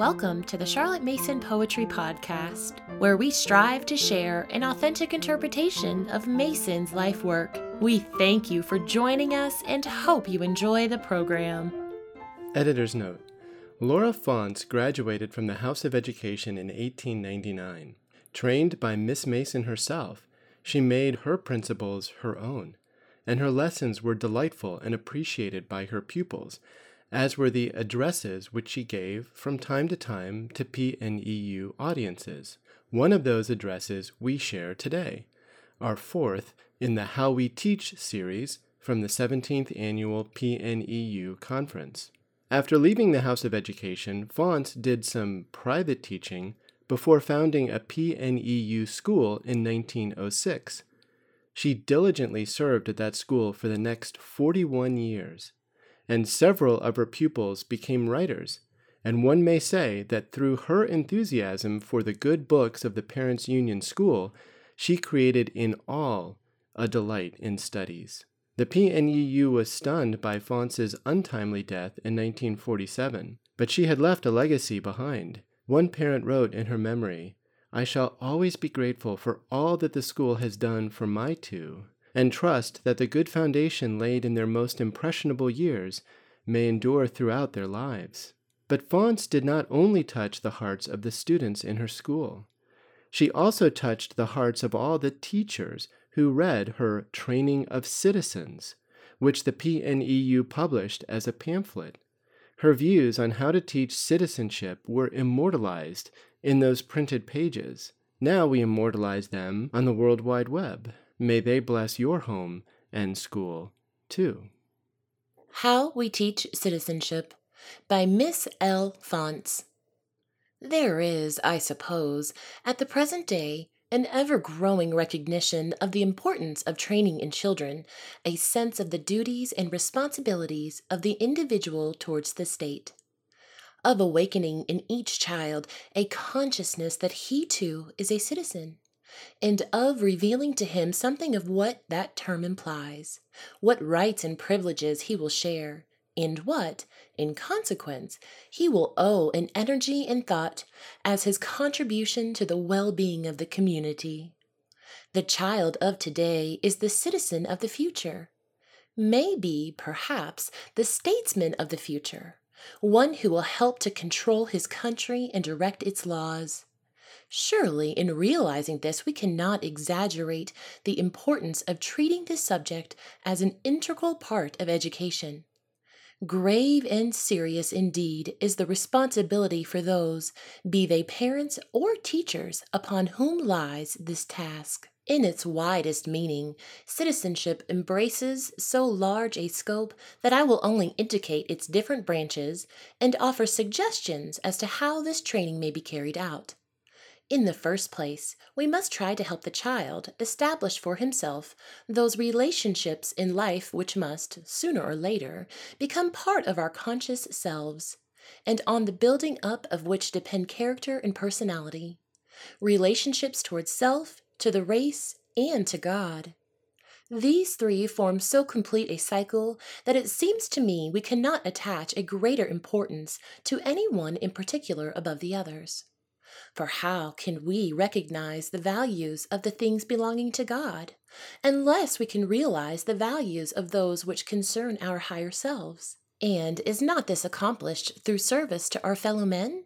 Welcome to the Charlotte Mason Poetry Podcast, where we strive to share an authentic interpretation of Mason's life work. We thank you for joining us and hope you enjoy the program. Editor's note Laura Faunce graduated from the House of Education in 1899. Trained by Miss Mason herself, she made her principles her own, and her lessons were delightful and appreciated by her pupils as were the addresses which she gave from time to time to PNEU audiences. One of those addresses we share today, our fourth in the How We Teach series from the 17th Annual PNEU Conference. After leaving the House of Education, Faunce did some private teaching before founding a PNEU school in 1906. She diligently served at that school for the next 41 years and several of her pupils became writers, and one may say that through her enthusiasm for the good books of the Parents' Union School, she created in all a delight in studies. The PNEU was stunned by Faunce's untimely death in 1947, but she had left a legacy behind. One parent wrote in her memory, I shall always be grateful for all that the school has done for my two and trust that the good foundation laid in their most impressionable years may endure throughout their lives. But Faunce did not only touch the hearts of the students in her school. She also touched the hearts of all the teachers who read her Training of Citizens, which the PNEU published as a pamphlet. Her views on how to teach citizenship were immortalized in those printed pages. Now we immortalize them on the World Wide Web. May they bless your home and school too. How We Teach Citizenship by Miss L. Faunce. There is, I suppose, at the present day, an ever growing recognition of the importance of training in children, a sense of the duties and responsibilities of the individual towards the state, of awakening in each child a consciousness that he too is a citizen and of revealing to him something of what that term implies, what rights and privileges he will share, and what, in consequence, he will owe in energy and thought as his contribution to the well being of the community. The child of today is the citizen of the future, may be, perhaps, the statesman of the future, one who will help to control his country and direct its laws. Surely, in realizing this, we cannot exaggerate the importance of treating this subject as an integral part of education. Grave and serious indeed is the responsibility for those, be they parents or teachers, upon whom lies this task. In its widest meaning, citizenship embraces so large a scope that I will only indicate its different branches and offer suggestions as to how this training may be carried out. In the first place, we must try to help the child establish for himself those relationships in life which must, sooner or later, become part of our conscious selves, and on the building up of which depend character and personality, relationships towards self, to the race, and to God. These three form so complete a cycle that it seems to me we cannot attach a greater importance to any one in particular above the others. For how can we recognize the values of the things belonging to God unless we can realize the values of those which concern our higher selves? And is not this accomplished through service to our fellow men?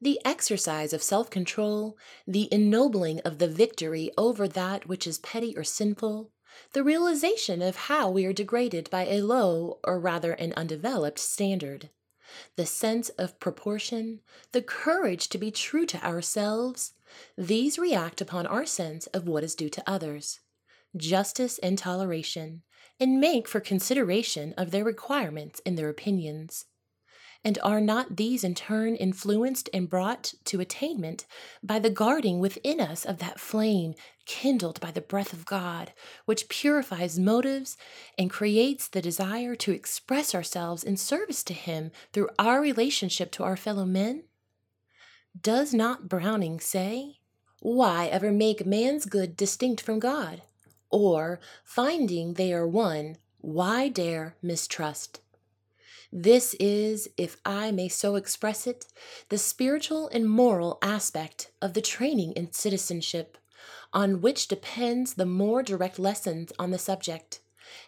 The exercise of self control, the ennobling of the victory over that which is petty or sinful, the realization of how we are degraded by a low, or rather an undeveloped, standard the sense of proportion, the courage to be true to ourselves, these react upon our sense of what is due to others, justice and toleration, and make for consideration of their requirements and their opinions. And are not these in turn influenced and brought to attainment by the guarding within us of that flame kindled by the breath of God, which purifies motives and creates the desire to express ourselves in service to Him through our relationship to our fellow men? Does not Browning say, Why ever make man's good distinct from God? Or, finding they are one, why dare mistrust? This is, if I may so express it, the spiritual and moral aspect of the training in citizenship, on which depends the more direct lessons on the subject,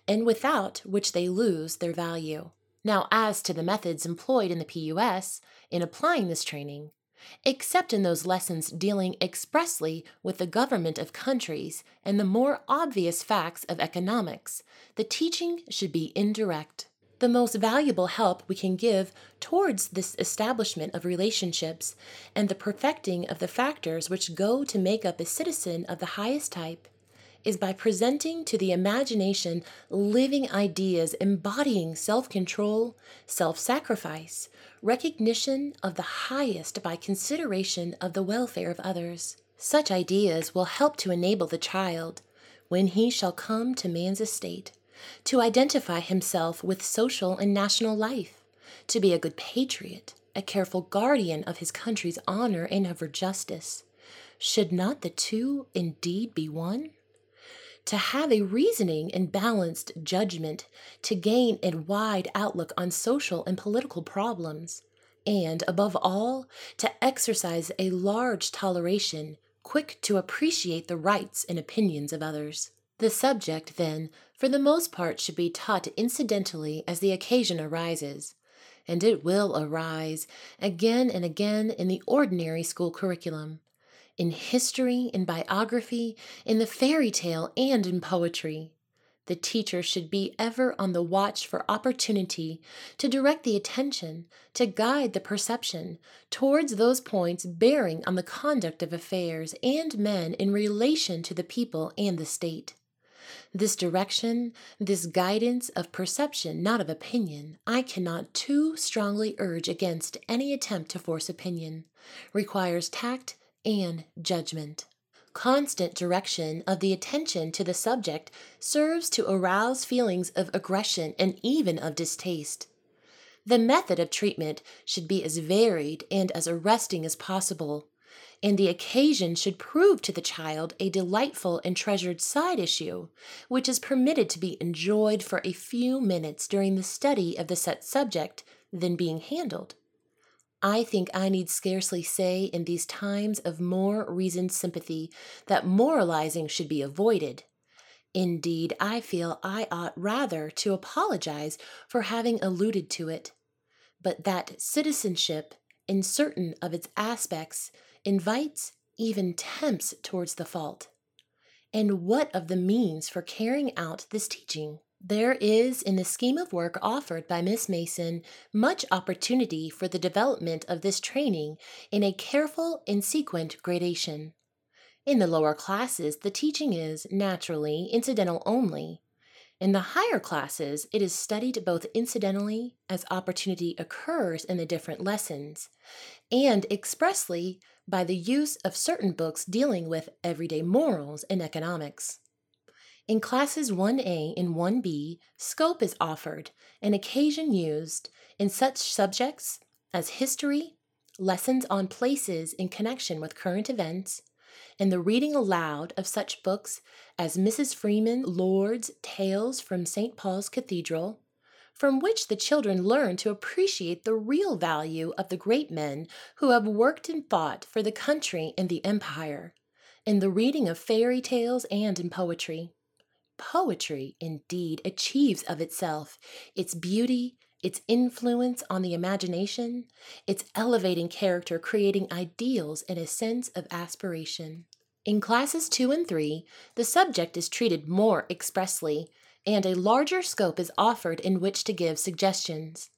and without which they lose their value. Now, as to the methods employed in the PUS in applying this training, except in those lessons dealing expressly with the government of countries and the more obvious facts of economics, the teaching should be indirect. The most valuable help we can give towards this establishment of relationships and the perfecting of the factors which go to make up a citizen of the highest type is by presenting to the imagination living ideas embodying self control, self sacrifice, recognition of the highest by consideration of the welfare of others. Such ideas will help to enable the child, when he shall come to man's estate, to identify himself with social and national life, to be a good patriot, a careful guardian of his country's honor and of her justice. Should not the two indeed be one? to have a reasoning and balanced judgment, to gain a wide outlook on social and political problems, and, above all, to exercise a large toleration, quick to appreciate the rights and opinions of others. The subject, then, for the most part, should be taught incidentally as the occasion arises, and it will arise again and again in the ordinary school curriculum in history, in biography, in the fairy tale, and in poetry. The teacher should be ever on the watch for opportunity to direct the attention, to guide the perception towards those points bearing on the conduct of affairs and men in relation to the people and the state. This direction, this guidance of perception, not of opinion, I cannot too strongly urge against any attempt to force opinion, requires tact and judgment. Constant direction of the attention to the subject serves to arouse feelings of aggression and even of distaste. The method of treatment should be as varied and as arresting as possible, and the occasion should prove to the child a delightful and treasured side issue, which is permitted to be enjoyed for a few minutes during the study of the set subject, then being handled. I think I need scarcely say in these times of more reasoned sympathy that moralizing should be avoided. Indeed, I feel I ought rather to apologize for having alluded to it, but that citizenship, in certain of its aspects, invites, even tempts towards the fault. And what of the means for carrying out this teaching? There is in the scheme of work offered by Miss Mason much opportunity for the development of this training in a careful and sequent gradation. In the lower classes, the teaching is, naturally, incidental only. In the higher classes, it is studied both incidentally, as opportunity occurs in the different lessons, and expressly by the use of certain books dealing with everyday morals and economics. In classes 1A and 1B, scope is offered, and occasion used in such subjects as history, lessons on places in connection with current events, and the reading aloud of such books as Mrs. Frewen Lord's Tales from St. Paul's Cathedral, from which the children learn to appreciate the real value of the great men who have worked and fought for the country and the empire, in the reading of fairy tales and in poetry. Poetry, indeed, achieves of itself its beauty, its influence on the imagination, its elevating character, creating ideals and a sense of aspiration. In classes 2 and 3, the subject is treated more expressly, and a larger scope is offered in which to give suggestions.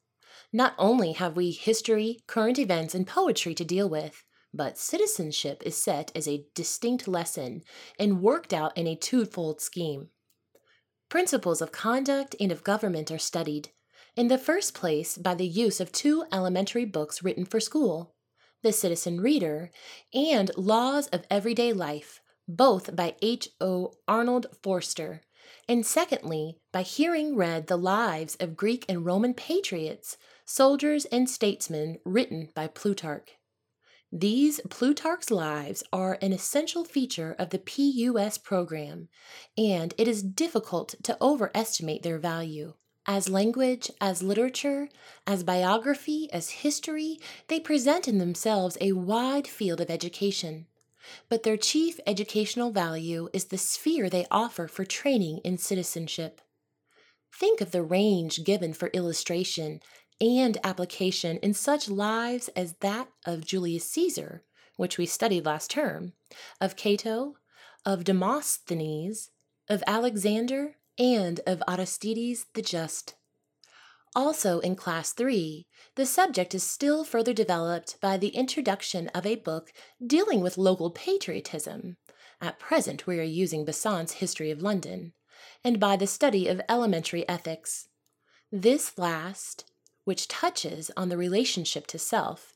Not only have we history, current events, and poetry to deal with, but citizenship is set as a distinct lesson and worked out in a twofold scheme. Principles of conduct and of government are studied, in the first place by the use of two elementary books written for school The Citizen Reader and Laws of Everyday Life, both by H. O. Arnold Forster, and secondly by hearing read the lives of Greek and Roman patriots, soldiers, and statesmen written by Plutarch. These Plutarch's Lives are an essential feature of the PUS program, and it is difficult to overestimate their value. As language, as literature, as biography, as history, they present in themselves a wide field of education. But their chief educational value is the sphere they offer for training in citizenship. Think of the range given for illustration and application in such lives as that of Julius Caesar, which we studied last term, of Cato, of Demosthenes, of Alexander, and of Aristides the Just. Also, in Class 3, the subject is still further developed by the introduction of a book dealing with local patriotism. At present, we are using Besant's History of London, and by the study of elementary ethics. This last, which touches on the relationship to self,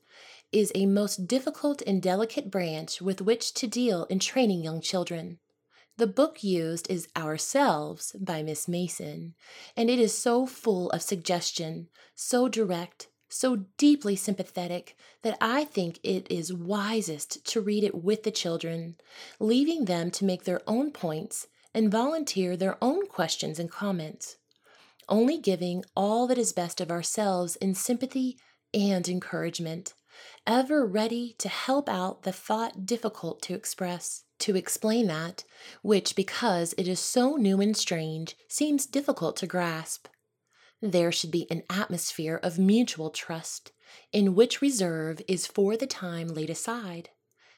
is a most difficult and delicate branch with which to deal in training young children. The book used is Ourselves by Miss Mason, and it is so full of suggestion, so direct, so deeply sympathetic that I think it is wisest to read it with the children, leaving them to make their own points and volunteer their own questions and comments, only giving all that is best of ourselves in sympathy and encouragement, ever ready to help out the thought difficult to express to explain that, which, because it is so new and strange, seems difficult to grasp. There should be an atmosphere of mutual trust, in which reserve is for the time laid aside,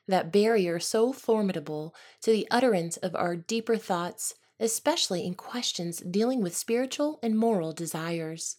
that barrier so formidable to the utterance of our deeper thoughts, especially in questions dealing with spiritual and moral desires.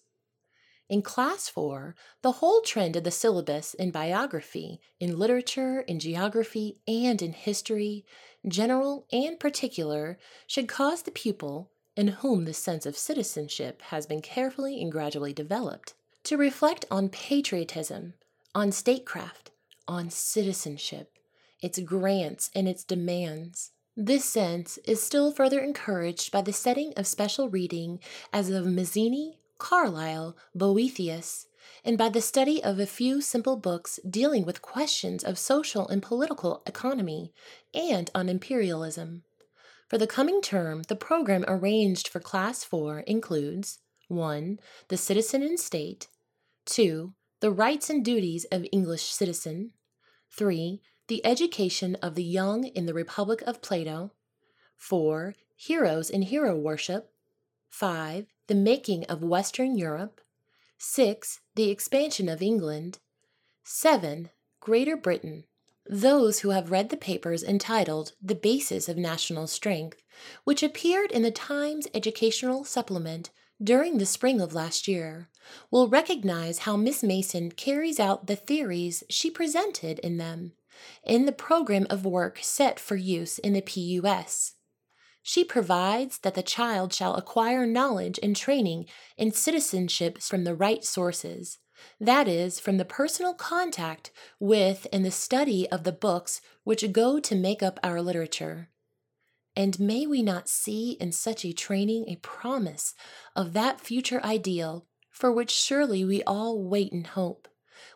In Class 4, the whole trend of the syllabus in biography, in literature, in geography, and in history, general and particular, should cause the pupil, in whom the sense of citizenship has been carefully and gradually developed, to reflect on patriotism, on statecraft, on citizenship, its grants and its demands. This sense is still further encouraged by the setting of special reading as of Mazzini, Carlyle, Boethius, and by the study of a few simple books dealing with questions of social and political economy and on imperialism. For the coming term, the program arranged for Class 4 includes 1. The Citizen and State, 2. The Rights and Duties of English Citizen, 3. The Education of the Young in the Republic of Plato, 4. Heroes and Hero Worship, 5 the making of Western Europe, 6. The expansion of England, 7. Greater Britain. Those who have read the papers entitled The Basis of National Strength, which appeared in the Times Educational Supplement during the spring of last year, will recognize how Miss Mason carries out the theories she presented in them in the program of work set for use in the PUS. She provides that the child shall acquire knowledge and training in citizenship from the right sources, that is, from the personal contact with and the study of the books which go to make up our literature. And may we not see in such a training a promise of that future ideal for which surely we all wait and hope,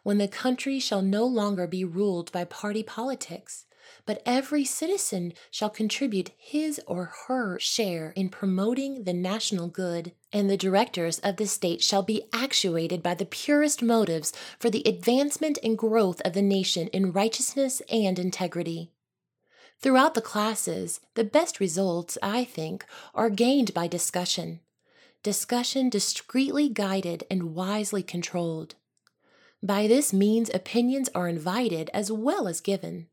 when the country shall no longer be ruled by party politics, but every citizen shall contribute his or her share in promoting the national good, and the directors of the state shall be actuated by the purest motives for the advancement and growth of the nation in righteousness and integrity. Throughout the classes, the best results, I think, are gained by discussion. Discussion discreetly guided and wisely controlled. By this means, opinions are invited as well as given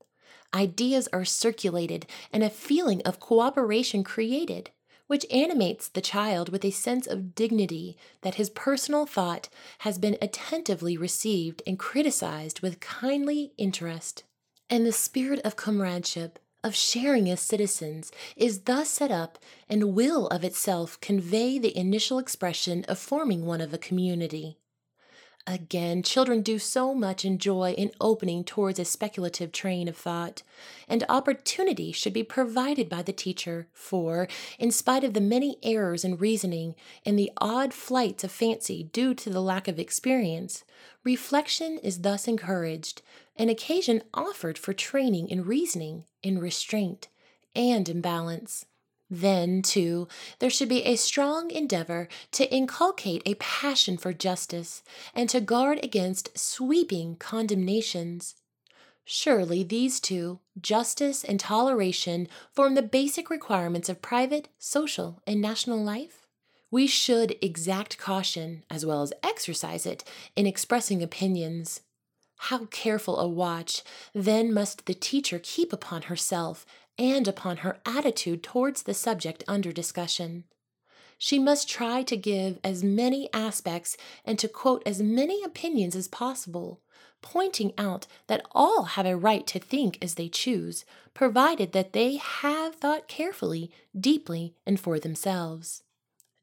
ideas are circulated, and a feeling of cooperation created, which animates the child with a sense of dignity that his personal thought has been attentively received and criticized with kindly interest. And the spirit of comradeship, of sharing as citizens, is thus set up and will of itself convey the initial expression of forming one of a community. Again, children do so much enjoy in opening towards a speculative train of thought, and opportunity should be provided by the teacher, for, in spite of the many errors in reasoning and the odd flights of fancy due to the lack of experience, reflection is thus encouraged, an occasion offered for training in reasoning, in restraint, and in balance. Then, too, there should be a strong endeavor to inculcate a passion for justice and to guard against sweeping condemnations. Surely these two, justice and toleration, form the basic requirements of private, social, and national life? We should exact caution, as well as exercise it, in expressing opinions. How careful a watch then must the teacher keep upon herself and upon her attitude towards the subject under discussion. She must try to give as many aspects and to quote as many opinions as possible, pointing out that all have a right to think as they choose, provided that they have thought carefully, deeply, and for themselves.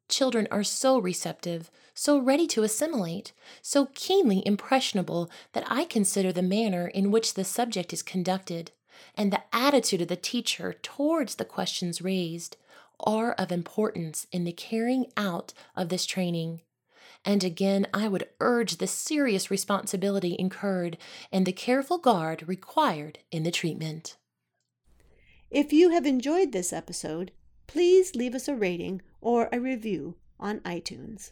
Children are so receptive, so ready to assimilate, so keenly impressionable that I consider the manner in which the subject is conducted and the attitude of the teacher towards the questions raised are of importance in the carrying out of this training. And again, I would urge the serious responsibility incurred and the careful guard required in the treatment. If you have enjoyed this episode, please leave us a rating or a review on iTunes.